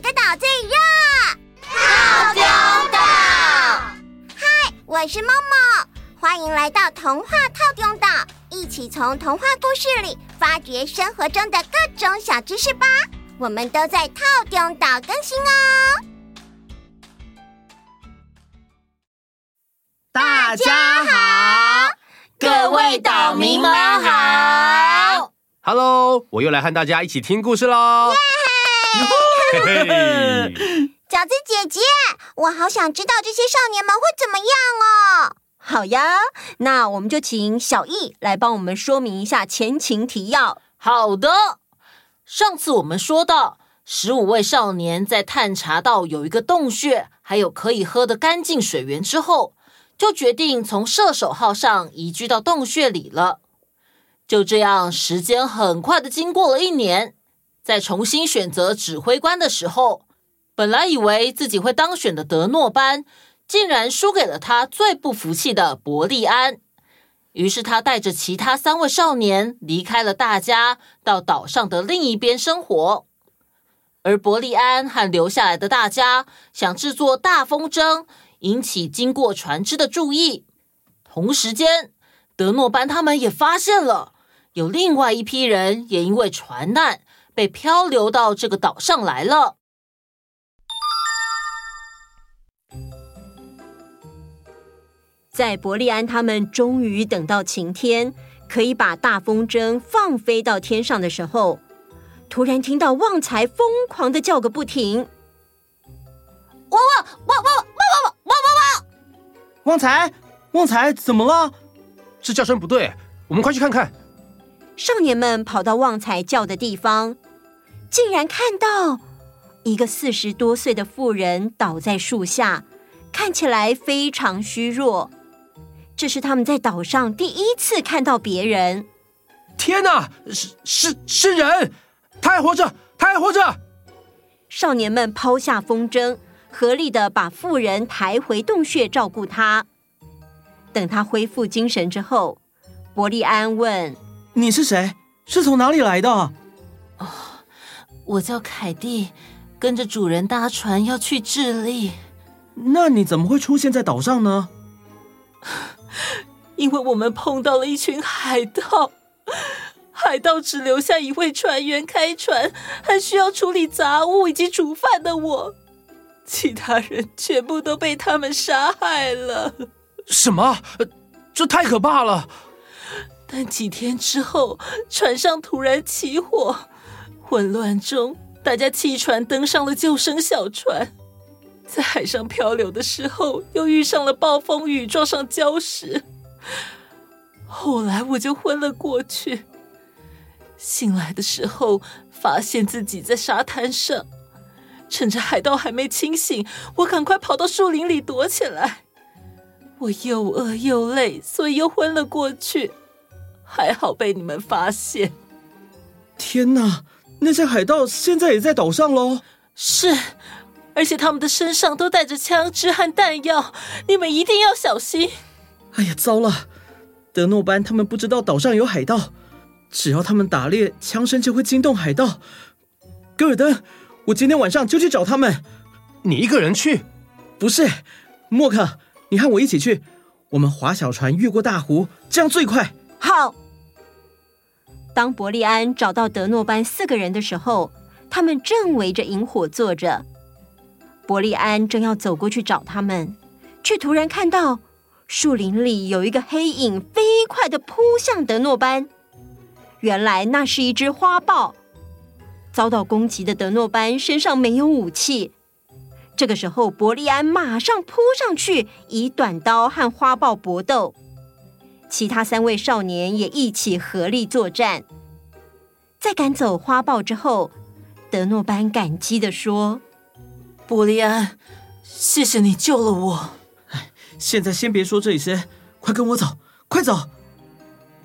哪个岛最热？套丁岛。嗨，我是梦梦，欢迎来到童话套丁岛，一起从童话故事里发掘生活中的各种小知识吧。我们都在套丁岛更新哦。大家好，各位岛民们好。Hello，我又来和大家一起听故事喽。饺子姐姐，我好想知道这些少年们会怎么样哦。好呀，那我们就请小易来帮我们说明一下前情提要。好的，上次我们说到，十五位少年在探查到有一个洞穴，还有可以喝的干净水源之后，就决定从射手号上移居到洞穴里了。就这样，时间很快的经过了一年。在重新选择指挥官的时候，本来以为自己会当选的德诺班，竟然输给了他最不服气的伯利安。于是他带着其他三位少年离开了大家，到岛上的另一边生活。而伯利安和留下来的大家想制作大风筝，引起经过船只的注意。同时间，德诺班他们也发现了有另外一批人也因为船难。被漂流到这个岛上来了。在伯利安他们终于等到晴天，可以把大风筝放飞到天上的时候，突然听到旺财疯狂的叫个不停：“汪汪汪汪汪汪汪汪汪汪！旺财，旺财，怎么了？这叫声不对，我们快去看看。”少年们跑到旺财叫的地方。竟然看到一个四十多岁的妇人倒在树下，看起来非常虚弱。这是他们在岛上第一次看到别人。天哪，是是是人！他还活着，他还活着！少年们抛下风筝，合力的把妇人抬回洞穴照顾她。等他恢复精神之后，伯利安问：“你是谁？是从哪里来的？”哦。我叫凯蒂，跟着主人搭船要去智利。那你怎么会出现在岛上呢？因为我们碰到了一群海盗，海盗只留下一位船员开船，还需要处理杂物以及煮饭的我，其他人全部都被他们杀害了。什么？这太可怕了！但几天之后，船上突然起火。混乱中，大家弃船登上了救生小船，在海上漂流的时候，又遇上了暴风雨，撞上礁石。后来我就昏了过去。醒来的时候，发现自己在沙滩上，趁着海盗还没清醒，我赶快跑到树林里躲起来。我又饿又累，所以又昏了过去。还好被你们发现。天哪！那些海盗现在也在岛上喽？是，而且他们的身上都带着枪支和弹药，你们一定要小心。哎呀，糟了！德诺班他们不知道岛上有海盗，只要他们打猎，枪声就会惊动海盗。戈尔登，我今天晚上就去找他们。你一个人去？不是，莫克，你和我一起去。我们划小船越过大湖，这样最快。好。当伯利安找到德诺班四个人的时候，他们正围着营火坐着。伯利安正要走过去找他们，却突然看到树林里有一个黑影飞快地扑向德诺班。原来那是一只花豹。遭到攻击的德诺班身上没有武器。这个时候，伯利安马上扑上去，以短刀和花豹搏斗。其他三位少年也一起合力作战。在赶走花豹之后，德诺班感激的说：“伯利安，谢谢你救了我。哎，现在先别说这些，快跟我走，快走！”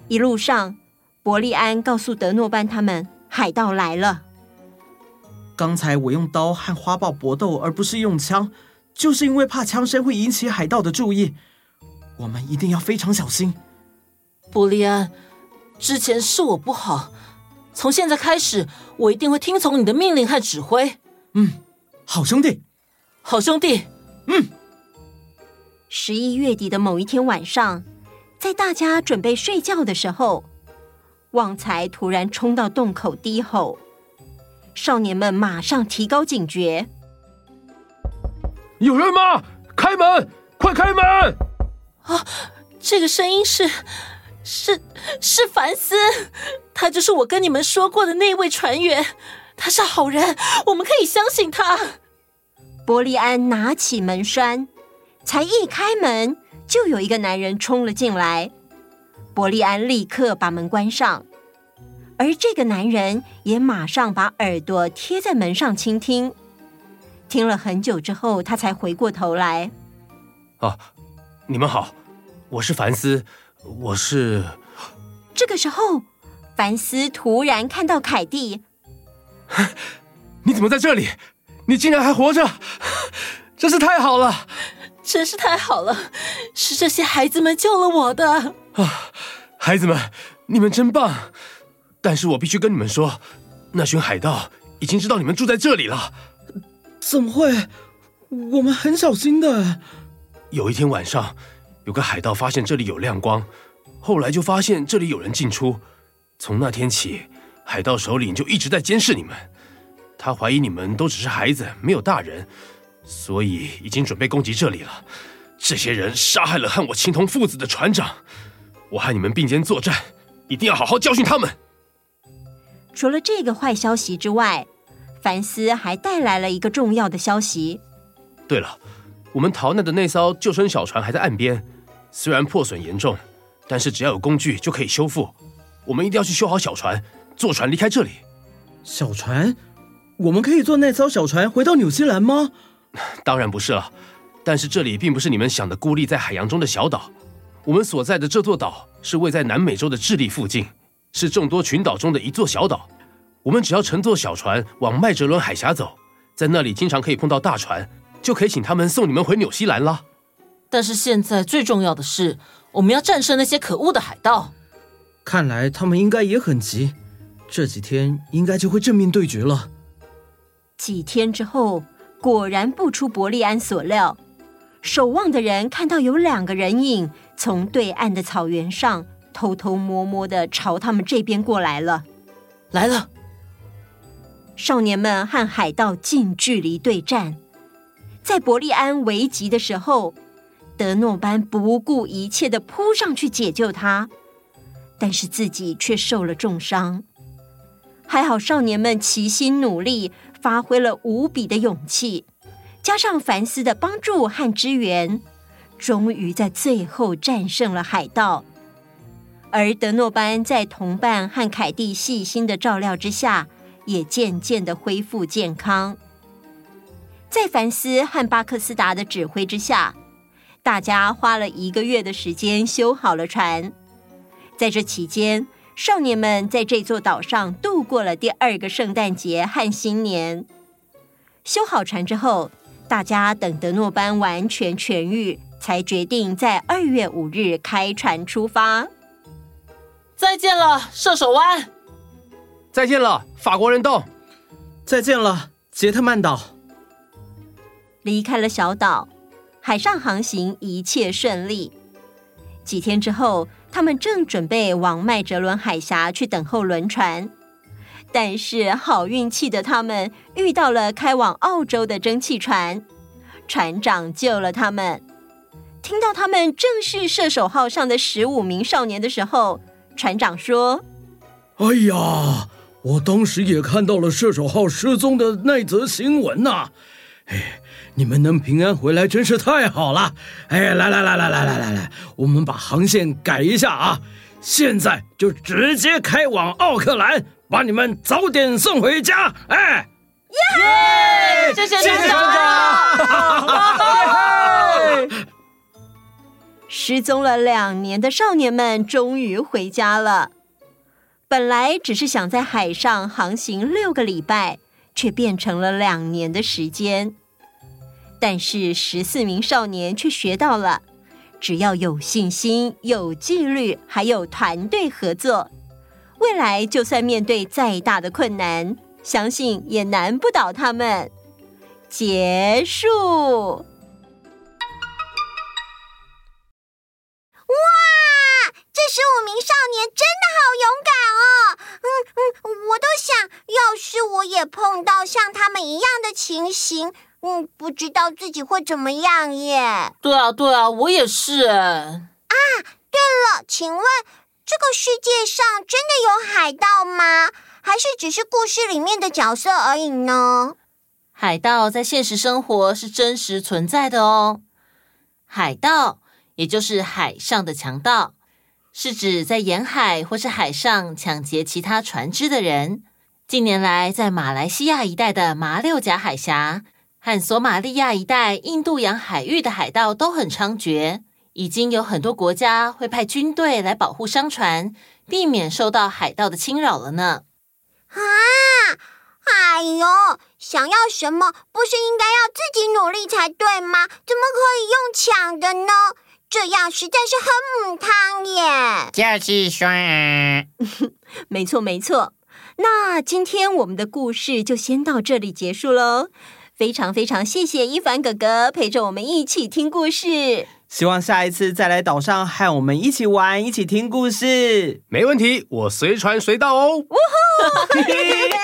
一路上，伯利安告诉德诺班他们，海盗来了。刚才我用刀和花豹搏斗，而不是用枪，就是因为怕枪声会引起海盗的注意。我们一定要非常小心。伯利安，之前是我不好，从现在开始，我一定会听从你的命令和指挥。嗯，好兄弟，好兄弟。嗯。十一月底的某一天晚上，在大家准备睡觉的时候，旺财突然冲到洞口低吼，少年们马上提高警觉：“有人吗？开门！快开门！”啊，这个声音是是是凡斯，他就是我跟你们说过的那位船员，他是好人，我们可以相信他。伯利安拿起门栓。才一开门，就有一个男人冲了进来。伯利安立刻把门关上，而这个男人也马上把耳朵贴在门上倾听。听了很久之后，他才回过头来。啊，你们好，我是凡斯，我是。这个时候，凡斯突然看到凯蒂。你怎么在这里？你竟然还活着，真是太好了！真是太好了，是这些孩子们救了我的啊！孩子们，你们真棒！但是我必须跟你们说，那群海盗已经知道你们住在这里了。怎么会？我们很小心的。有一天晚上，有个海盗发现这里有亮光，后来就发现这里有人进出。从那天起，海盗首领就一直在监视你们。他怀疑你们都只是孩子，没有大人。所以已经准备攻击这里了。这些人杀害了和我情同父子的船长，我和你们并肩作战，一定要好好教训他们。除了这个坏消息之外，凡斯还带来了一个重要的消息。对了，我们逃难的那艘救生小船还在岸边，虽然破损严重，但是只要有工具就可以修复。我们一定要去修好小船，坐船离开这里。小船？我们可以坐那艘小船回到纽西兰吗？当然不是了，但是这里并不是你们想的孤立在海洋中的小岛。我们所在的这座岛是位在南美洲的智利附近，是众多群岛中的一座小岛。我们只要乘坐小船往麦哲伦海峡走，在那里经常可以碰到大船，就可以请他们送你们回纽西兰了。但是现在最重要的是，我们要战胜那些可恶的海盗。看来他们应该也很急，这几天应该就会正面对决了。几天之后。果然不出伯利安所料，守望的人看到有两个人影从对岸的草原上偷偷摸摸的朝他们这边过来了。来了，少年们和海盗近距离对战，在伯利安危急的时候，德诺班不顾一切的扑上去解救他，但是自己却受了重伤。还好少年们齐心努力。发挥了无比的勇气，加上凡斯的帮助和支援，终于在最后战胜了海盗。而德诺班在同伴和凯蒂细心的照料之下，也渐渐的恢复健康。在凡斯和巴克斯达的指挥之下，大家花了一个月的时间修好了船。在这期间，少年们在这座岛上度过了第二个圣诞节和新年。修好船之后，大家等德诺班完全痊愈，才决定在二月五日开船出发。再见了，射手湾！再见了，法国人洞！再见了，杰特曼岛！离开了小岛，海上航行一切顺利。几天之后，他们正准备往麦哲伦海峡去等候轮船，但是好运气的他们遇到了开往澳洲的蒸汽船，船长救了他们。听到他们正是射手号上的十五名少年的时候，船长说：“哎呀，我当时也看到了射手号失踪的那则新闻呐、啊，哎。”你们能平安回来真是太好了！哎，来来来来来来来来，我们把航线改一下啊！现在就直接开往奥克兰，把你们早点送回家！哎，耶！谢谢船长！失踪了两年的少年们终于回家了。本来只是想在海上航行六个礼拜，却变成了两年的时间。但是十四名少年却学到了，只要有信心、有纪律，还有团队合作，未来就算面对再大的困难，相信也难不倒他们。结束这。十五名少年真的好勇敢哦！嗯嗯，我都想要是我也碰到像他们一样的情形，嗯，不知道自己会怎么样耶。对啊，对啊，我也是哎。啊，对了，请问这个世界上真的有海盗吗？还是只是故事里面的角色而已呢？海盗在现实生活是真实存在的哦。海盗也就是海上的强盗。是指在沿海或是海上抢劫其他船只的人。近年来，在马来西亚一带的马六甲海峡和索马利亚一带印度洋海域的海盗都很猖獗，已经有很多国家会派军队来保护商船，避免受到海盗的侵扰了呢。啊，哎呦，想要什么不是应该要自己努力才对吗？怎么可以用抢的呢？这样实在是很母汤耶！就是说，没错没错。那今天我们的故事就先到这里结束喽。非常非常谢谢一凡哥哥陪着我们一起听故事。希望下一次再来岛上和我们一起玩，一起听故事。没问题，我随传随到哦。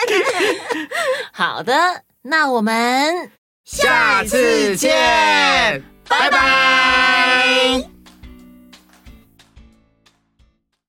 好的，那我们下次见。拜拜。